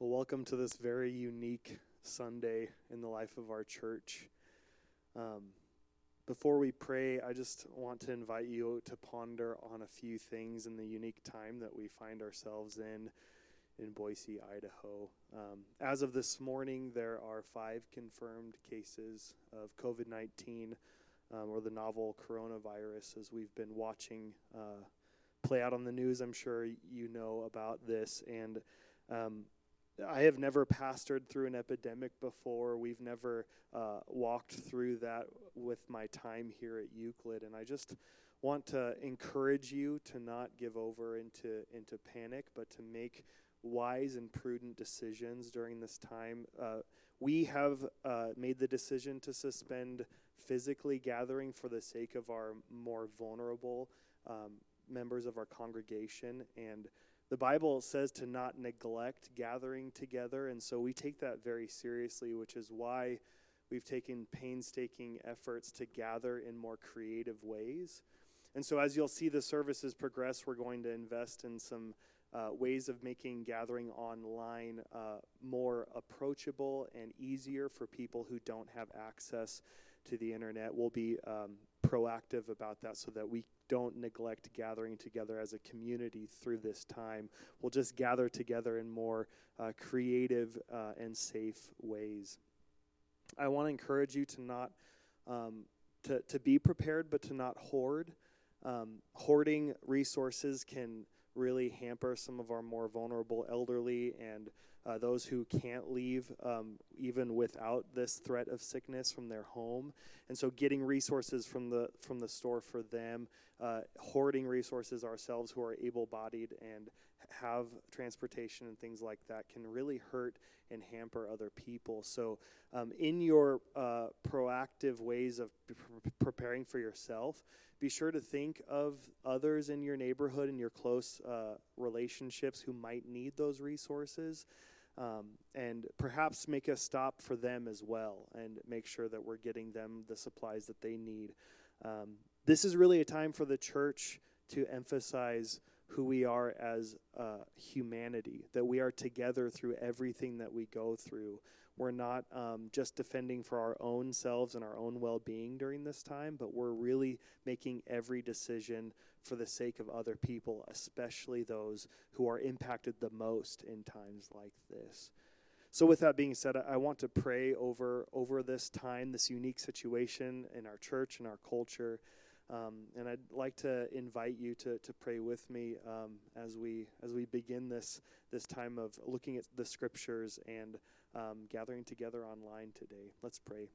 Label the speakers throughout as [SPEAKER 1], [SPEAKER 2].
[SPEAKER 1] Well, welcome to this very unique Sunday in the life of our church. Um, before we pray, I just want to invite you to ponder on a few things in the unique time that we find ourselves in in Boise, Idaho. Um, as of this morning, there are five confirmed cases of COVID 19 um, or the novel coronavirus, as we've been watching uh, play out on the news. I'm sure you know about this. And um, I have never pastored through an epidemic before. We've never uh, walked through that with my time here at Euclid, and I just want to encourage you to not give over into into panic, but to make wise and prudent decisions during this time. Uh, we have uh, made the decision to suspend physically gathering for the sake of our more vulnerable um, members of our congregation and the Bible says to not neglect gathering together, and so we take that very seriously, which is why we've taken painstaking efforts to gather in more creative ways. And so, as you'll see the services progress, we're going to invest in some uh, ways of making gathering online uh, more approachable and easier for people who don't have access to the internet. We'll be um, proactive about that so that we don't neglect gathering together as a community through this time. We'll just gather together in more uh, creative uh, and safe ways. I want to encourage you to not um, to, to be prepared, but to not hoard. Um, hoarding resources can really hamper some of our more vulnerable elderly and uh, those who can't leave um, even without this threat of sickness from their home and so getting resources from the from the store for them uh, hoarding resources ourselves who are able-bodied and have transportation and things like that can really hurt and hamper other people so um, in your uh, proactive ways of pre- preparing for yourself be sure to think of others in your neighborhood and your close uh, relationships who might need those resources. Um, and perhaps make a stop for them as well and make sure that we're getting them the supplies that they need. Um, this is really a time for the church to emphasize who we are as uh, humanity, that we are together through everything that we go through. We're not um, just defending for our own selves and our own well being during this time, but we're really making every decision for the sake of other people, especially those who are impacted the most in times like this. So, with that being said, I want to pray over over this time, this unique situation in our church and our culture, um, and I'd like to invite you to, to pray with me um, as we as we begin this this time of looking at the scriptures and um, gathering together online today. Let's pray.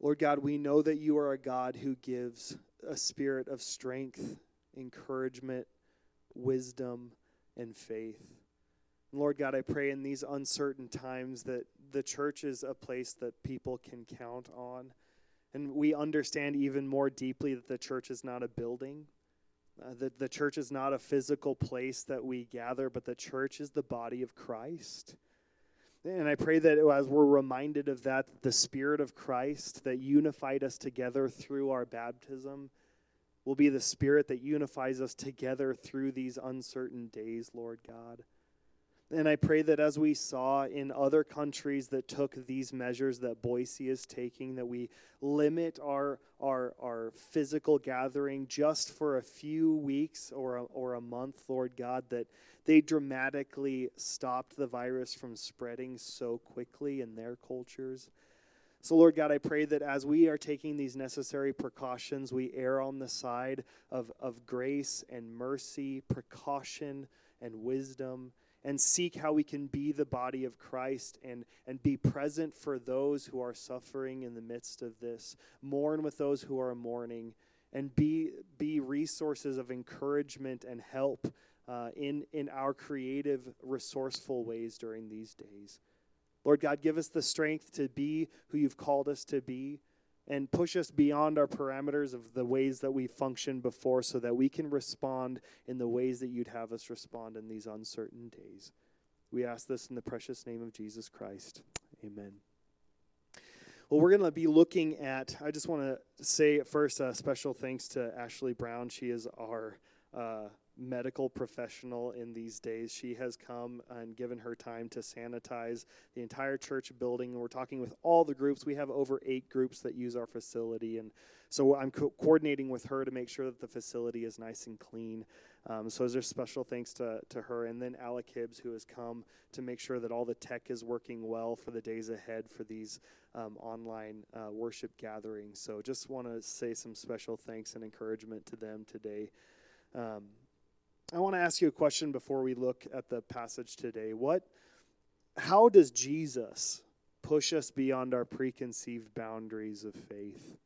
[SPEAKER 1] Lord God, we know that you are a God who gives a spirit of strength, encouragement, wisdom, and faith. Lord God, I pray in these uncertain times that the church is a place that people can count on. And we understand even more deeply that the church is not a building, uh, that the church is not a physical place that we gather, but the church is the body of Christ. And I pray that as we're reminded of that, the Spirit of Christ that unified us together through our baptism will be the Spirit that unifies us together through these uncertain days, Lord God. And I pray that as we saw in other countries that took these measures that Boise is taking, that we limit our, our, our physical gathering just for a few weeks or a, or a month, Lord God, that they dramatically stopped the virus from spreading so quickly in their cultures. So, Lord God, I pray that as we are taking these necessary precautions, we err on the side of, of grace and mercy, precaution and wisdom and seek how we can be the body of Christ and, and be present for those who are suffering in the midst of this. Mourn with those who are mourning and be, be resources of encouragement and help uh, in, in our creative, resourceful ways during these days. Lord God, give us the strength to be who you've called us to be and push us beyond our parameters of the ways that we functioned before so that we can respond in the ways that you'd have us respond in these uncertain days. We ask this in the precious name of Jesus Christ. Amen. Well, we're going to be looking at, I just want to say first a special thanks to Ashley Brown. She is our uh, medical professional in these days. She has come and given her time to sanitize the entire church building. We're talking with all the groups. We have over eight groups that use our facility, and so I'm co- coordinating with her to make sure that the facility is nice and clean. Um, so there's special thanks to, to her. And then Alec Hibbs, who has come to make sure that all the tech is working well for the days ahead for these um, online uh, worship gatherings. So just want to say some special thanks and encouragement to them today. Um, I want to ask you a question before we look at the passage today. What, how does Jesus push us beyond our preconceived boundaries of faith?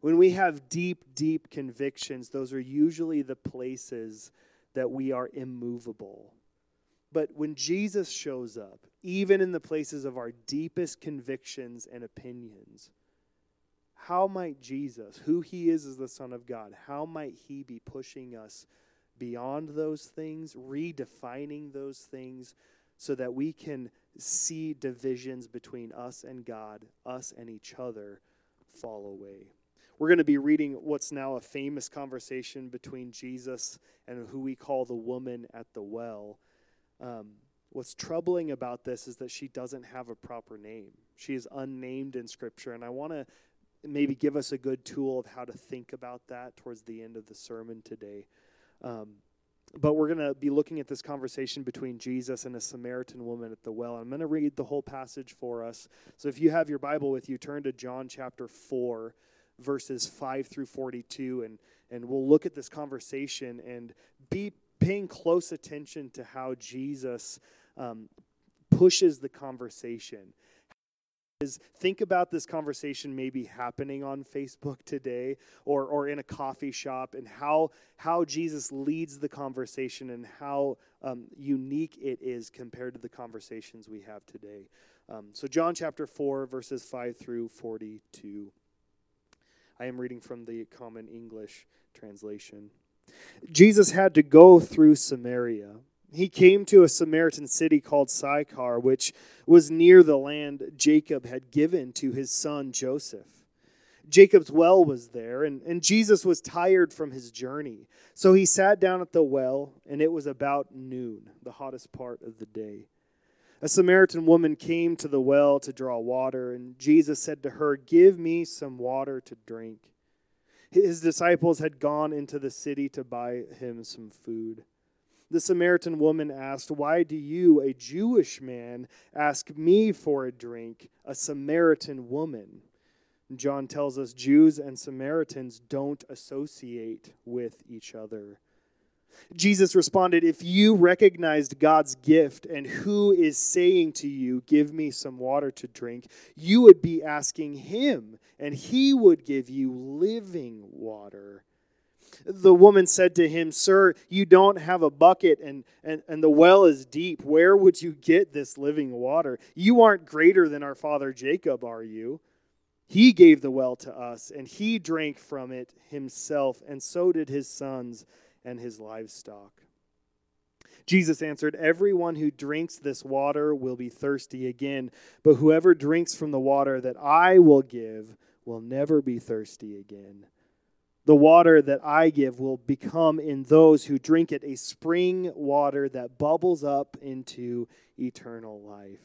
[SPEAKER 1] When we have deep, deep convictions, those are usually the places that we are immovable. But when Jesus shows up, even in the places of our deepest convictions and opinions, how might Jesus, who he is as the Son of God, how might he be pushing us beyond those things, redefining those things, so that we can see divisions between us and God, us and each other, fall away? We're going to be reading what's now a famous conversation between Jesus and who we call the woman at the well. Um, what's troubling about this is that she doesn't have a proper name. She is unnamed in Scripture, and I want to maybe give us a good tool of how to think about that towards the end of the sermon today. Um, but we're going to be looking at this conversation between Jesus and a Samaritan woman at the well. I'm going to read the whole passage for us. So if you have your Bible with you, turn to John chapter 4 verses 5 through 42 and and we'll look at this conversation and be paying close attention to how jesus um, pushes the conversation is think about this conversation maybe happening on facebook today or, or in a coffee shop and how how jesus leads the conversation and how um, unique it is compared to the conversations we have today um, so john chapter 4 verses 5 through 42 I am reading from the Common English translation. Jesus had to go through Samaria. He came to a Samaritan city called Sychar, which was near the land Jacob had given to his son Joseph. Jacob's well was there, and, and Jesus was tired from his journey. So he sat down at the well, and it was about noon, the hottest part of the day. A Samaritan woman came to the well to draw water, and Jesus said to her, Give me some water to drink. His disciples had gone into the city to buy him some food. The Samaritan woman asked, Why do you, a Jewish man, ask me for a drink, a Samaritan woman? John tells us Jews and Samaritans don't associate with each other. Jesus responded, If you recognized God's gift and who is saying to you, Give me some water to drink, you would be asking him, and he would give you living water. The woman said to him, Sir, you don't have a bucket, and, and, and the well is deep. Where would you get this living water? You aren't greater than our father Jacob, are you? He gave the well to us, and he drank from it himself, and so did his sons and his livestock. Jesus answered, Everyone who drinks this water will be thirsty again, but whoever drinks from the water that I will give will never be thirsty again. The water that I give will become in those who drink it a spring water that bubbles up into eternal life.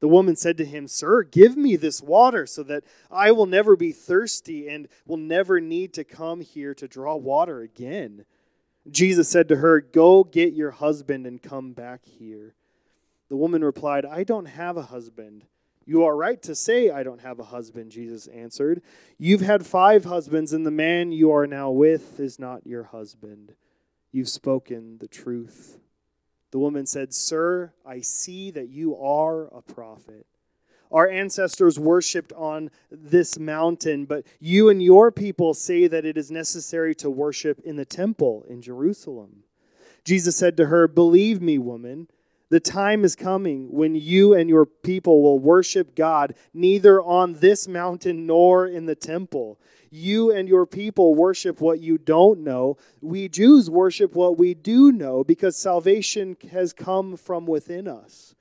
[SPEAKER 1] The woman said to him, Sir, give me this water so that I will never be thirsty and will never need to come here to draw water again. Jesus said to her, Go get your husband and come back here. The woman replied, I don't have a husband. You are right to say, I don't have a husband, Jesus answered. You've had five husbands, and the man you are now with is not your husband. You've spoken the truth. The woman said, Sir, I see that you are a prophet. Our ancestors worshipped on this mountain, but you and your people say that it is necessary to worship in the temple in Jerusalem. Jesus said to her, Believe me, woman, the time is coming when you and your people will worship God neither on this mountain nor in the temple. You and your people worship what you don't know. We Jews worship what we do know because salvation has come from within us.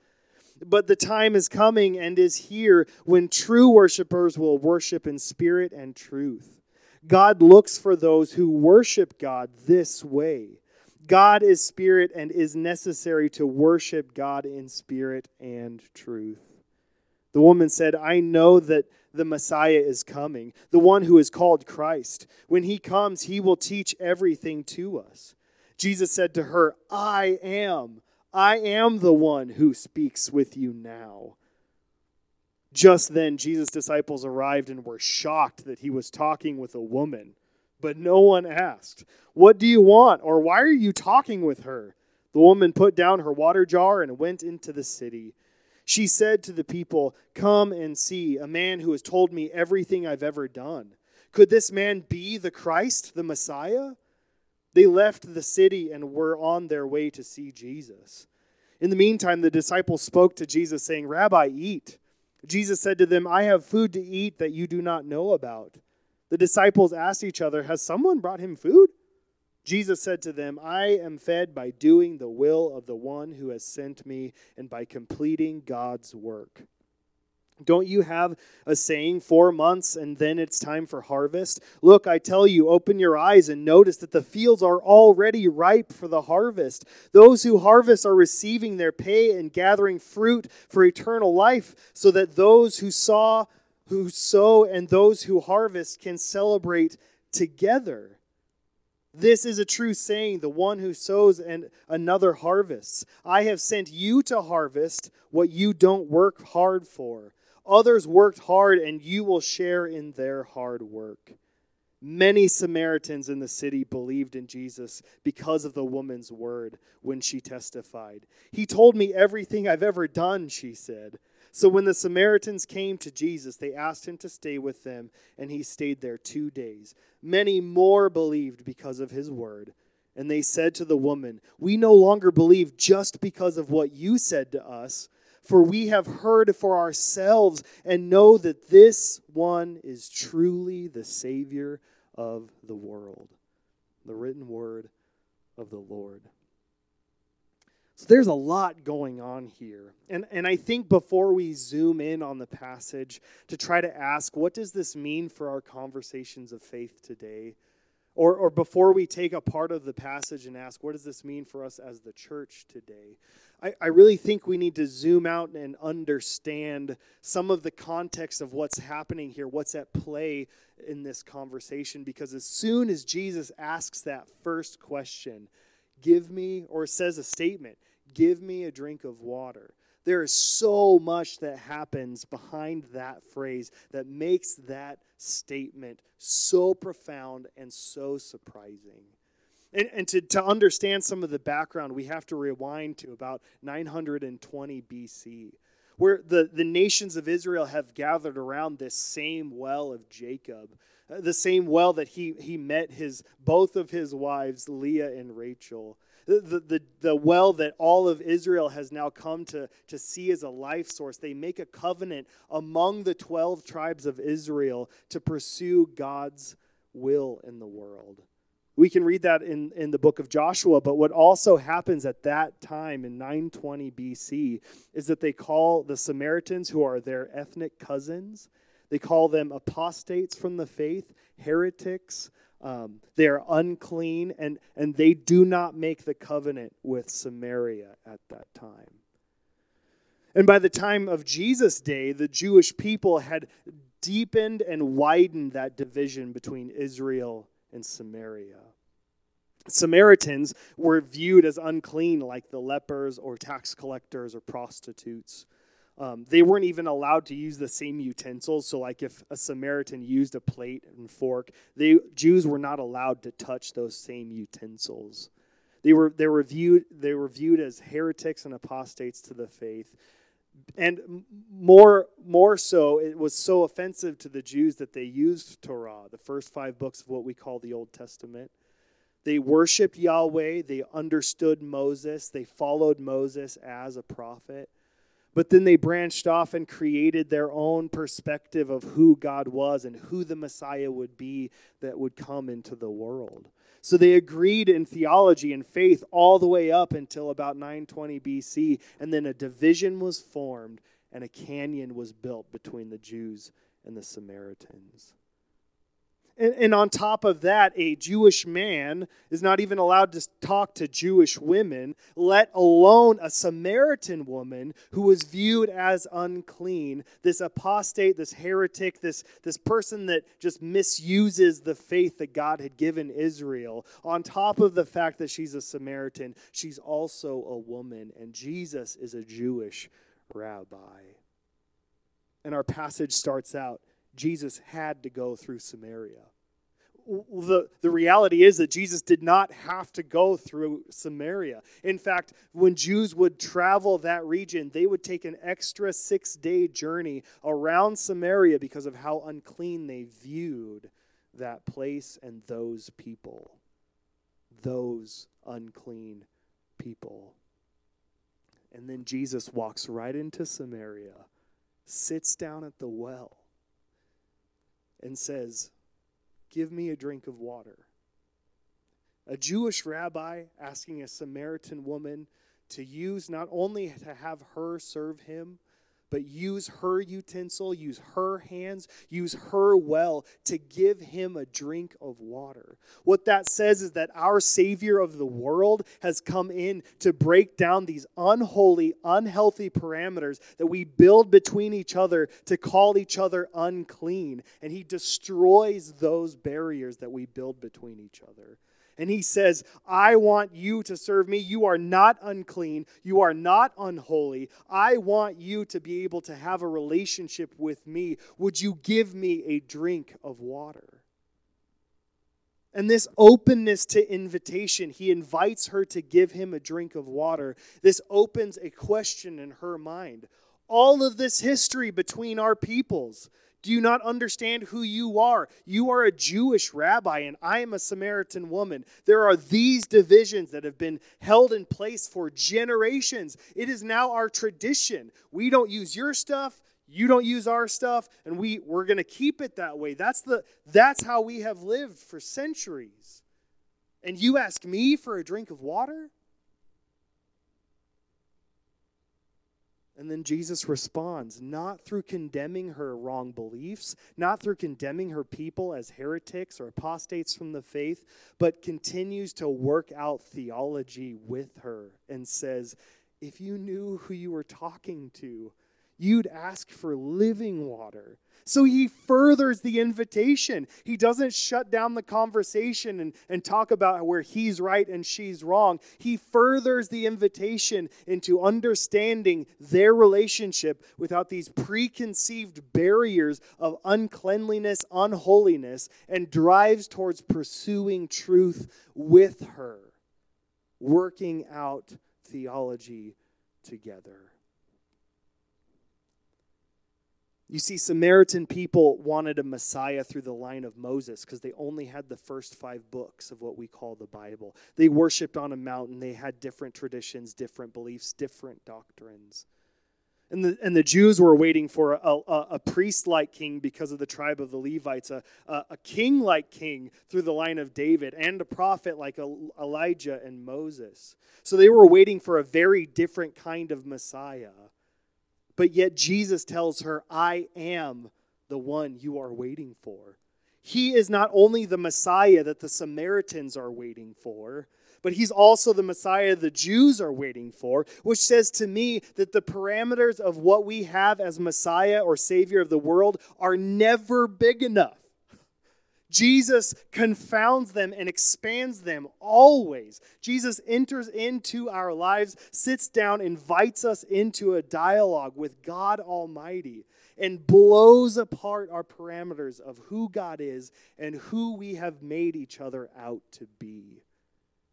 [SPEAKER 1] But the time is coming and is here when true worshipers will worship in spirit and truth. God looks for those who worship God this way. God is spirit and is necessary to worship God in spirit and truth. The woman said, I know that the Messiah is coming, the one who is called Christ. When he comes, he will teach everything to us. Jesus said to her, I am. I am the one who speaks with you now. Just then, Jesus' disciples arrived and were shocked that he was talking with a woman. But no one asked, What do you want? or Why are you talking with her? The woman put down her water jar and went into the city. She said to the people, Come and see a man who has told me everything I've ever done. Could this man be the Christ, the Messiah? They left the city and were on their way to see Jesus. In the meantime, the disciples spoke to Jesus, saying, Rabbi, eat. Jesus said to them, I have food to eat that you do not know about. The disciples asked each other, Has someone brought him food? Jesus said to them, I am fed by doing the will of the one who has sent me and by completing God's work. Don't you have a saying, four months and then it's time for harvest? Look, I tell you, open your eyes and notice that the fields are already ripe for the harvest. Those who harvest are receiving their pay and gathering fruit for eternal life, so that those who saw, who sow, and those who harvest can celebrate together. This is a true saying the one who sows and another harvests. I have sent you to harvest what you don't work hard for. Others worked hard, and you will share in their hard work. Many Samaritans in the city believed in Jesus because of the woman's word when she testified. He told me everything I've ever done, she said. So when the Samaritans came to Jesus, they asked him to stay with them, and he stayed there two days. Many more believed because of his word. And they said to the woman, We no longer believe just because of what you said to us for we have heard for ourselves and know that this one is truly the Savior of the world. The written word of the Lord. So there's a lot going on here. And, and I think before we zoom in on the passage to try to ask, what does this mean for our conversations of faith today? Or, or before we take a part of the passage and ask, what does this mean for us as the church today? I, I really think we need to zoom out and understand some of the context of what's happening here, what's at play in this conversation, because as soon as Jesus asks that first question, give me, or says a statement, give me a drink of water. There is so much that happens behind that phrase that makes that statement so profound and so surprising. And, and to, to understand some of the background, we have to rewind to about 920 BC, where the, the nations of Israel have gathered around this same well of Jacob, uh, the same well that he, he met his both of his wives, Leah and Rachel the, the, the well that all of Israel has now come to, to see as a life source. They make a covenant among the 12 tribes of Israel to pursue God's will in the world. We can read that in, in the book of Joshua, but what also happens at that time in 920 BC is that they call the Samaritans, who are their ethnic cousins, they call them apostates from the faith, heretics, um, they are unclean, and, and they do not make the covenant with Samaria at that time. And by the time of Jesus' day, the Jewish people had deepened and widened that division between Israel and Samaria. Samaritans were viewed as unclean, like the lepers or tax collectors or prostitutes. Um, they weren't even allowed to use the same utensils. So, like if a Samaritan used a plate and fork, they Jews were not allowed to touch those same utensils. They were they were viewed they were viewed as heretics and apostates to the faith. And more more so, it was so offensive to the Jews that they used Torah, the first five books of what we call the Old Testament. They worshiped Yahweh. They understood Moses. They followed Moses as a prophet. But then they branched off and created their own perspective of who God was and who the Messiah would be that would come into the world. So they agreed in theology and faith all the way up until about 920 BC. And then a division was formed and a canyon was built between the Jews and the Samaritans. And, and, on top of that, a Jewish man is not even allowed to talk to Jewish women, let alone a Samaritan woman who was viewed as unclean. This apostate, this heretic, this, this person that just misuses the faith that God had given Israel. On top of the fact that she's a Samaritan, she's also a woman, and Jesus is a Jewish rabbi. And our passage starts out Jesus had to go through Samaria. The, the reality is that Jesus did not have to go through Samaria. In fact, when Jews would travel that region, they would take an extra six day journey around Samaria because of how unclean they viewed that place and those people. Those unclean people. And then Jesus walks right into Samaria, sits down at the well and says, Give me a drink of water. A Jewish rabbi asking a Samaritan woman to use not only to have her serve him, but use her utensil, use her hands, use her well to give him a drink of water. What that says is that our Savior of the world has come in to break down these unholy, unhealthy parameters that we build between each other to call each other unclean. And he destroys those barriers that we build between each other. And he says, I want you to serve me. You are not unclean. You are not unholy. I want you to be able to have a relationship with me. Would you give me a drink of water? And this openness to invitation, he invites her to give him a drink of water. This opens a question in her mind. All of this history between our peoples, do you not understand who you are? You are a Jewish rabbi, and I am a Samaritan woman. There are these divisions that have been held in place for generations. It is now our tradition. We don't use your stuff, you don't use our stuff, and we, we're going to keep it that way. That's, the, that's how we have lived for centuries. And you ask me for a drink of water? And then Jesus responds, not through condemning her wrong beliefs, not through condemning her people as heretics or apostates from the faith, but continues to work out theology with her and says, If you knew who you were talking to, you'd ask for living water. So he furthers the invitation. He doesn't shut down the conversation and, and talk about where he's right and she's wrong. He furthers the invitation into understanding their relationship without these preconceived barriers of uncleanliness, unholiness, and drives towards pursuing truth with her, working out theology together. You see, Samaritan people wanted a Messiah through the line of Moses because they only had the first five books of what we call the Bible. They worshiped on a mountain, they had different traditions, different beliefs, different doctrines. And the, and the Jews were waiting for a, a, a priest like king because of the tribe of the Levites, a, a, king like king through the line of David, and a prophet like Elijah and Moses. So they were waiting for a very different kind of Messiah. But yet Jesus tells her, I am the one you are waiting for. He is not only the Messiah that the Samaritans are waiting for, but he's also the Messiah the Jews are waiting for, which says to me that the parameters of what we have as Messiah or Savior of the world are never big enough. Jesus confounds them and expands them always. Jesus enters into our lives, sits down, invites us into a dialogue with God Almighty, and blows apart our parameters of who God is and who we have made each other out to be.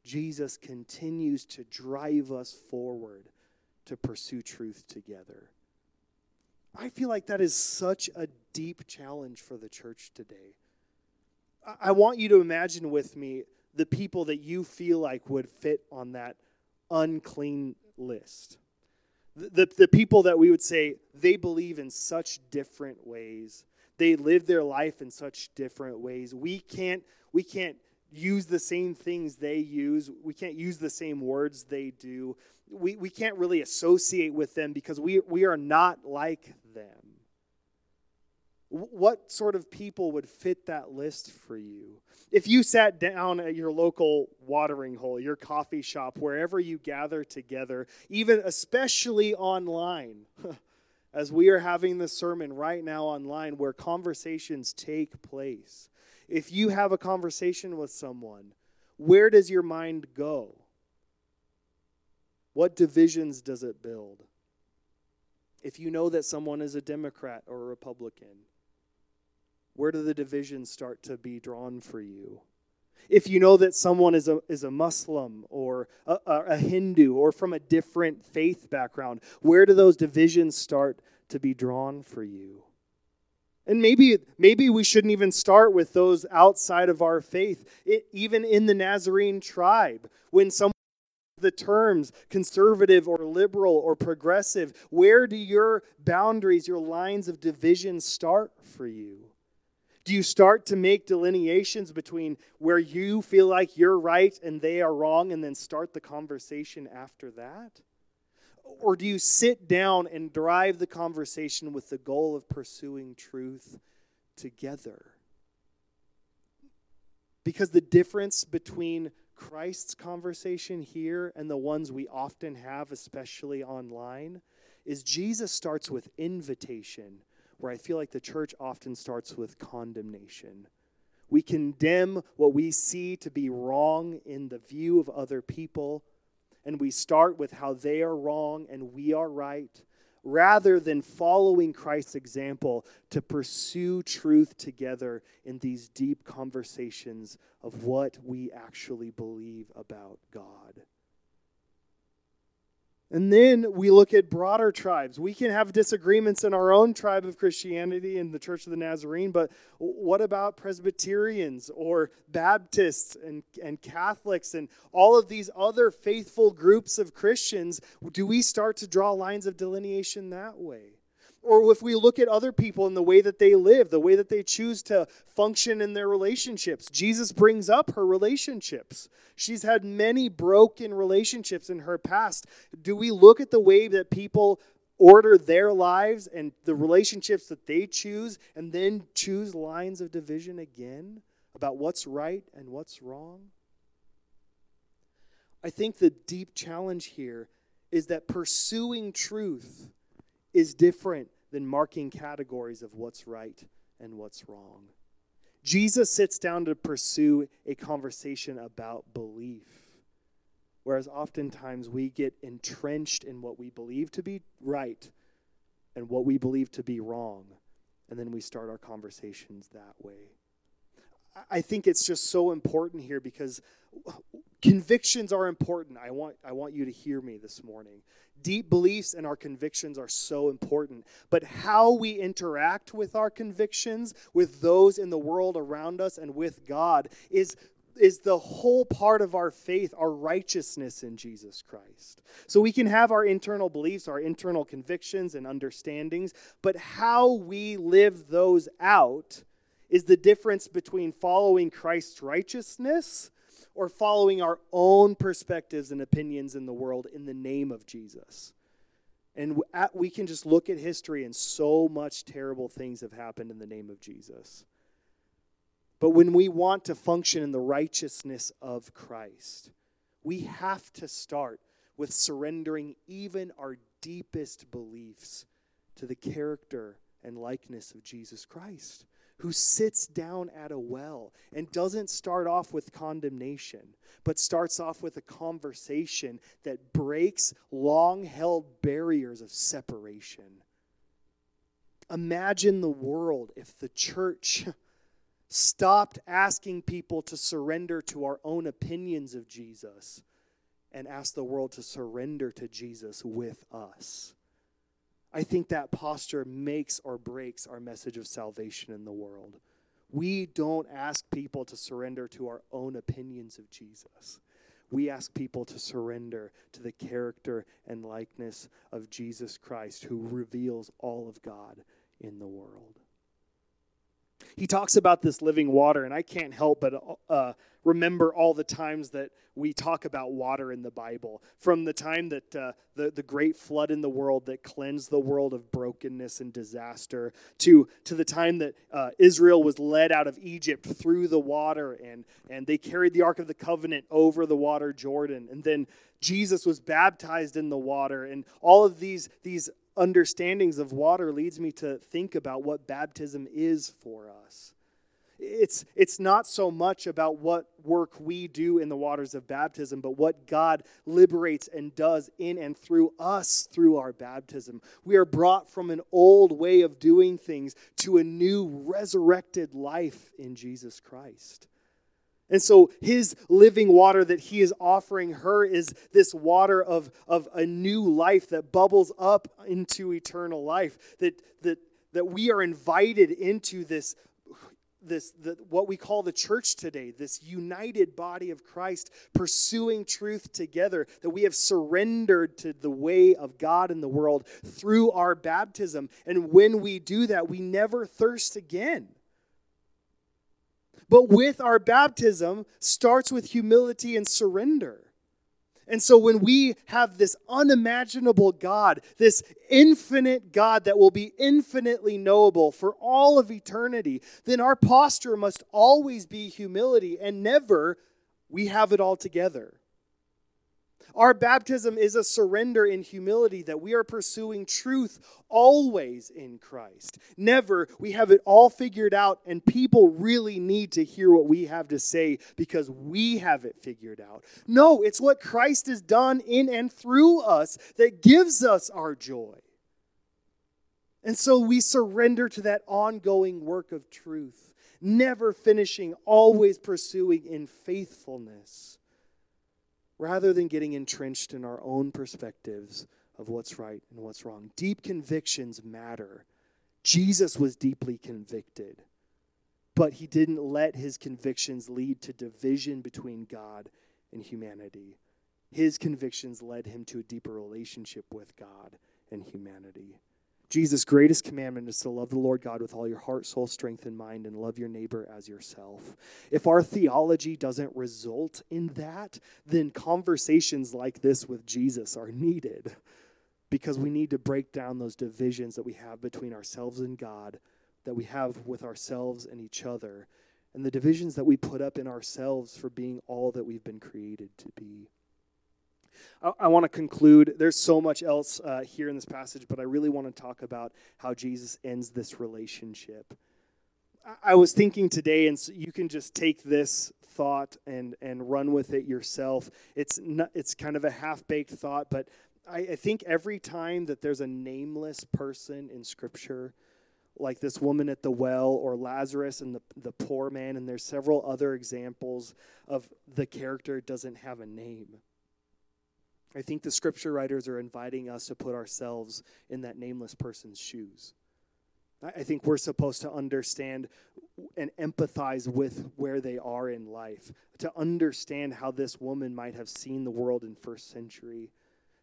[SPEAKER 1] Jesus continues to drive us forward to pursue truth together. I feel like that is such a deep challenge for the church today. I want you to imagine with me the people that you feel like would fit on that unclean list. The, the, the, people that we would say they believe in such different ways. They live their life in such different ways. We can't, we can't use the same things they use. We can't use the same words they do. We, we can't really associate with them because we, we are not like them. What sort of people would fit that list for you? If you sat down at your local watering hole, your coffee shop, wherever you gather together, even especially online, as we are having the sermon right now online where conversations take place, if you have a conversation with someone, where does your mind go? What divisions does it build? If you know that someone is a Democrat or a Republican, where do the divisions start to be drawn for you? If you know that someone is a, is a Muslim or a, a Hindu or from a different faith background, where do those divisions start to be drawn for you? And maybe, maybe we shouldn't even start with those outside of our faith. It, even in the Nazarene tribe, when someone the terms conservative or liberal or progressive, where do your boundaries, your lines of division start for you? Do you start to make delineations between where you feel like you're right and they are wrong and then start the conversation after that? Or do you sit down and drive the conversation with the goal of pursuing truth together? Because the difference between Christ's conversation here and the ones we often have, especially online, is Jesus starts with invitation where I feel like the church often starts with condemnation. We condemn what we see to be wrong in the view of other people, and we start with how they are wrong and we are right, rather than following Christ's example to pursue truth together in these deep conversations of what we actually believe about God. And then we look at broader tribes. We can have disagreements in our own tribe of Christianity in the Church of the Nazarene, but what about Presbyterians or Baptists and, and Catholics and all of these other faithful groups of Christians? Do we start to draw lines of delineation that way? Or if we look at other people and the way that they live, the way that they choose to function in their relationships, Jesus brings up her relationships. She's had many broken relationships in her past. Do we look at the way that people order their lives and the relationships that they choose and then choose lines of division again about what's right and what's wrong? I think the deep challenge here is that pursuing truth is different than marking categories of what's right and what's wrong. Jesus sits down to pursue a conversation about belief. Whereas oftentimes we get entrenched in what we believe to be right and what we believe to be wrong, and then we start our conversations that way. I think it's just so important here because convictions are important. I want, I want you to hear me this morning. Deep beliefs and our convictions are so important. But how we interact with our convictions, with those in the world around us, and with God is is the whole part of our faith, our righteousness in Jesus Christ. So we can have our internal beliefs, our internal convictions and understandings, but how we live those out is the difference between following Christ's righteousness or following our own perspectives and opinions in the world in the name of Jesus. And we can just look at history, and so much terrible things have happened in the name of Jesus. But when we want to function in the righteousness of Christ, we have to start with surrendering even our deepest beliefs to the character and likeness of Jesus Christ who sits down at a well and doesn't start off with condemnation, but starts off with a conversation that breaks long held barriers of separation. Imagine the world if the church stopped asking people to surrender to our own opinions of Jesus and asked the world to surrender to Jesus with us. I think that posture makes or breaks our message of salvation in the world. We don't ask people to surrender to our own opinions of Jesus. We ask people to surrender to the character and likeness of Jesus Christ, who reveals all of God in the world. He talks about this living water, and I can't help but uh, remember all the times that we talk about water in the Bible. From the time that uh, the, the great flood in the world that cleansed the world of brokenness and disaster, to, to the time that uh, Israel was led out of Egypt through the water and, and they carried the Ark of the Covenant over the water Jordan. And then Jesus was baptized in the water. And all of these, these understandings of water leads me to think about what baptism is for us it's, it's not so much about what work we do in the waters of baptism, but what God liberates and does in and through us through our baptism. We are brought from an old way of doing things to a new resurrected life in Jesus Christ. And so his living water that he is offering her is this water of, of a new life that bubbles up into eternal life. That, that, that we are invited into this this the, what we call the church today this united body of christ pursuing truth together that we have surrendered to the way of god in the world through our baptism and when we do that we never thirst again but with our baptism starts with humility and surrender and so when we have this unimaginable God, this infinite God that will be infinitely knowable for all of eternity, then our posture must always be humility and never we have it all together. Our baptism is a surrender in humility that we are pursuing truth always in Christ. Never we have it all figured out, and people really need to hear what we have to say because we have it figured out. No, it's what Christ has done in and through us that gives us our joy. And so we surrender to that ongoing work of truth, never finishing, always pursuing in faithfulness rather than getting entrenched in our own perspectives of what's right and what's wrong. Deep convictions matter. Jesus was deeply convicted, but he didn't let his convictions lead to division between God and humanity. His convictions led him to a deeper relationship with God and humanity. Jesus' greatest commandment is to love the Lord God with all your heart, soul, strength, and mind, and love your neighbor as yourself. If our theology doesn't result in that, then conversations like this with Jesus are needed because we need to break down those divisions that we have between ourselves and God, that we have with ourselves and each other, and the divisions that we put up in ourselves for being all that we've been created to be. I, I want to conclude. There's so much else uh, here in this passage, but I really want to talk about how Jesus ends this relationship. I, I was thinking today, and so you can just take this thought and and run with it yourself. It's not, it's kind of a half baked thought, but I, I think every time that there's a nameless person in Scripture like this woman at the well or Lazarus and the, the poor man, and there's several other examples of the character doesn't have a name. I think the scripture writers are inviting us to put ourselves in that nameless person's shoes. I think we're supposed to understand and empathize with where they are in life, to understand how this woman might have seen the world in first century,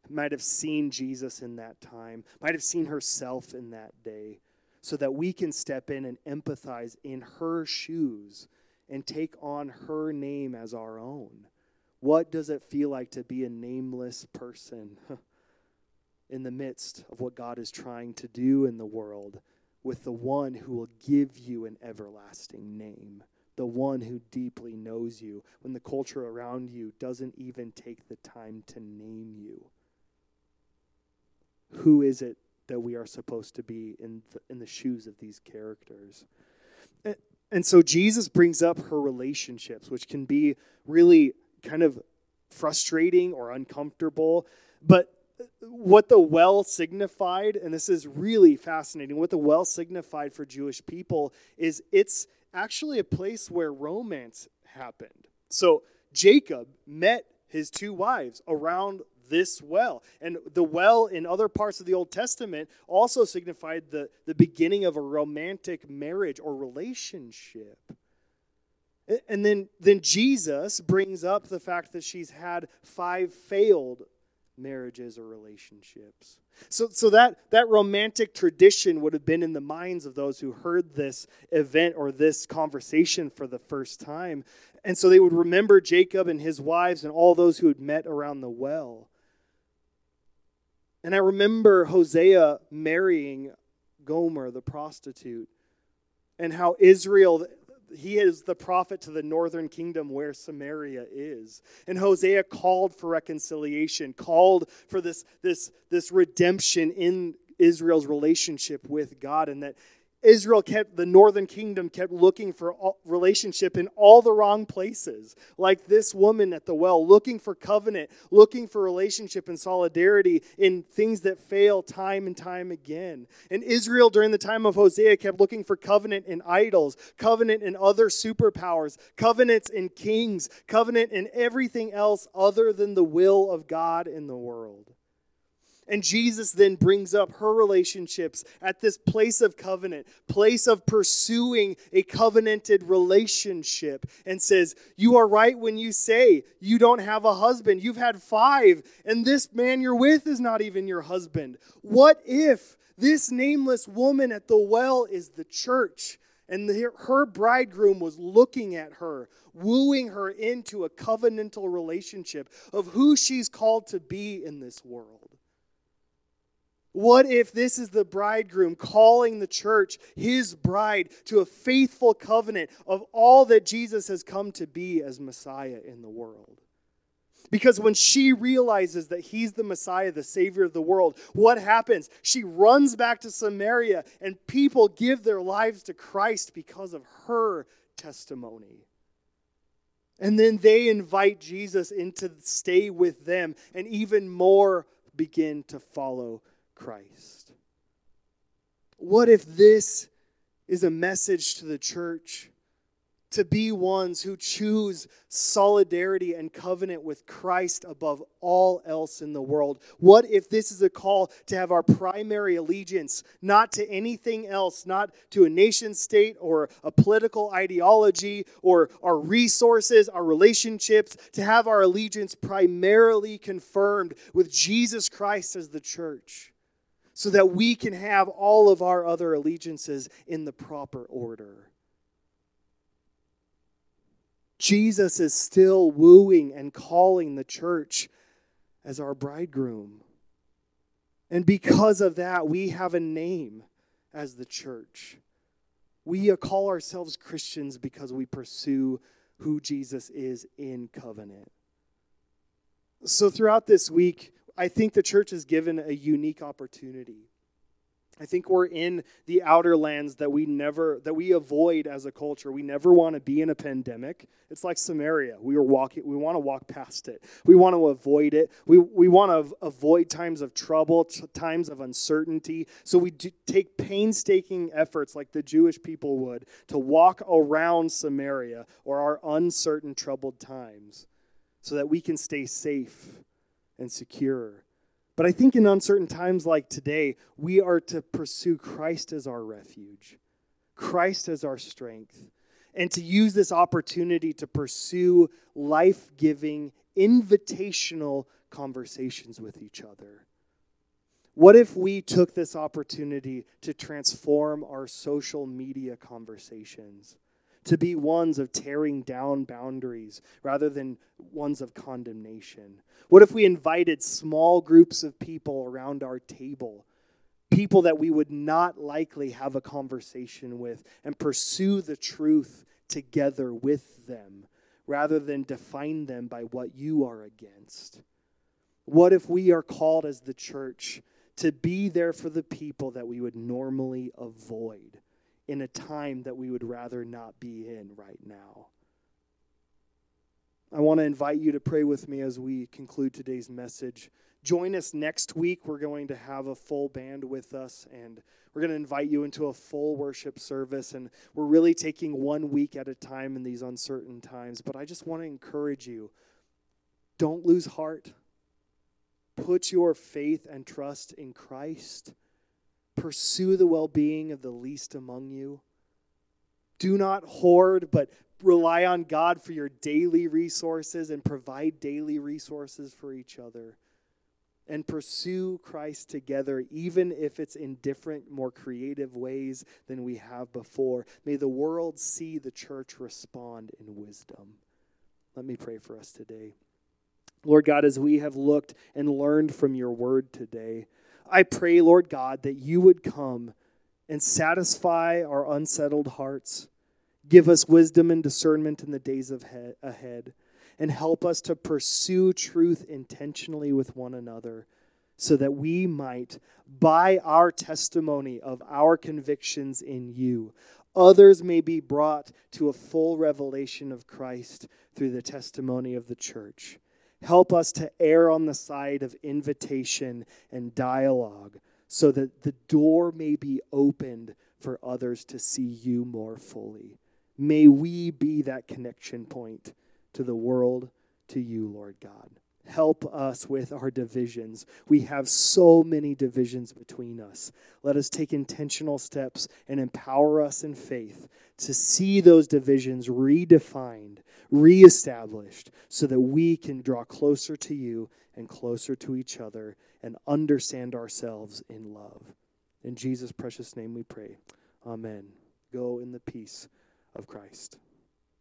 [SPEAKER 1] might have seen Jesus in that time, might have seen herself in that day, so that we can step in and empathize in her shoes and take on her name as our own. What does it feel like to be a nameless person in the midst of what God is trying to do in the world with the one who will give you an everlasting name? The one who deeply knows you when the culture around you doesn't even take the time to name you. Who is it that we are supposed to be in the, in the shoes of these characters? And, and so Jesus brings up her relationships, which can be really kind of frustrating or uncomfortable. But what the well signified, and this is really fascinating, what the well signified for Jewish people is it's actually a place where romance happened. So Jacob met his two wives around this well. And the well in other parts of the Old Testament also signified the, the beginning of a romantic marriage or relationship. And then, then Jesus brings up the fact that she's had five failed marriages or relationships. So, so that, that romantic tradition would have been in the minds of those who heard this event or this conversation for the first time. And so they would remember Jacob and his wives and all those who had met around the well. And I remember Hosea marrying Gomer, the prostitute, and how Israel, he is the prophet to the northern kingdom where Samaria is. And Hosea called for reconciliation, called for this, this, this redemption in Israel's relationship with God, and that Israel kept, the northern kingdom kept looking for relationship in all the wrong places. Like this woman at the well, looking for covenant, looking for relationship and solidarity in things that fail time and time again. And Israel, during the time of Hosea, kept looking for covenant in idols, covenant in other superpowers, covenants in kings, covenant in everything else other than the will of God in the world. And Jesus then brings up her relationships at this place of covenant, place of pursuing a covenanted relationship, and says, You are right when you say you don't have a husband. You've had five, and this man you're with is not even your husband. What if this nameless woman at the well is the church? And the, her bridegroom was looking at her, wooing her into a covenantal relationship of who she's called to be in this world. What if this is the bridegroom calling the church, his bride, to a faithful covenant of all that Jesus has come to be as Messiah in the world? Because when she realizes that he's the Messiah, the Savior of the world, what happens? She runs back to Samaria, and people give their lives to Christ because of her testimony. And then they invite Jesus in to stay with them and even more begin to follow Christ. What if this is a message to the church to be ones who choose solidarity and covenant with Christ above all else in the world? What if this is a call to have our primary allegiance not to anything else, not to a nation state or a political ideology or our resources, our relationships, to have our allegiance primarily confirmed with Jesus Christ as the church? So that we can have all of our other allegiances in the proper order. Jesus is still wooing and calling the church as our bridegroom. And because of that, we have a name as the church. We call ourselves Christians because we pursue who Jesus is in covenant. So, throughout this week, I think the church is given a unique opportunity. I think we're in the outer lands that we never that we avoid as a culture. We never want to be in a pandemic. It's like Samaria. We are walking we want to walk past it. We want to avoid it. We we want to avoid times of trouble, times of uncertainty. So we take painstaking efforts like the Jewish people would to walk around Samaria or our uncertain troubled times so that we can stay safe and secure. But I think in uncertain times like today, we are to pursue Christ as our refuge, Christ as our strength, and to use this opportunity to pursue life giving, invitational conversations with each other. What if we took this opportunity to transform our social media conversations? To be ones of tearing down boundaries rather than ones of condemnation? What if we invited small groups of people around our table, people that we would not likely have a conversation with, and pursue the truth together with them rather than define them by what you are against? What if we are called as the church to be there for the people that we would normally avoid? In a time that we would rather not be in right now. I want to invite you to pray with me as we conclude today's message. Join us next week. We're going to have a full band with us, and we're going to invite you into a full worship service. And we're really taking one week at a time in these uncertain times. But I just want to encourage you don't lose heart. Put your faith and trust in Christ. Pursue the well being of the least among you. Do not hoard, but rely on God for your daily resources and provide daily resources for each other. and pursue Christ together, even if it's in different, more creative ways than we have before. May the world see the church respond in wisdom. Let me pray for us today. Lord God, as we have looked and learned from your word today, I pray, Lord God, that you would come and satisfy our unsettled hearts. Give us wisdom and discernment in the days of he- ahead, and help us to pursue truth intentionally with one another, so that we might, by our testimony of our convictions in you, others may be brought to a full revelation of Christ through the testimony of the church. Help us to err on the side of invitation and dialogue so that the door may be opened for others to see you more fully. May we be that connection point to the world, to you, Lord God. Help us with our divisions. We have so many divisions between us. Let us take intentional steps and empower us in faith to see those divisions redefined, reestablished, so that we can draw closer to you and closer to each other and understand ourselves in love. In Jesus' precious name we pray. Amen. Go in the peace of Christ.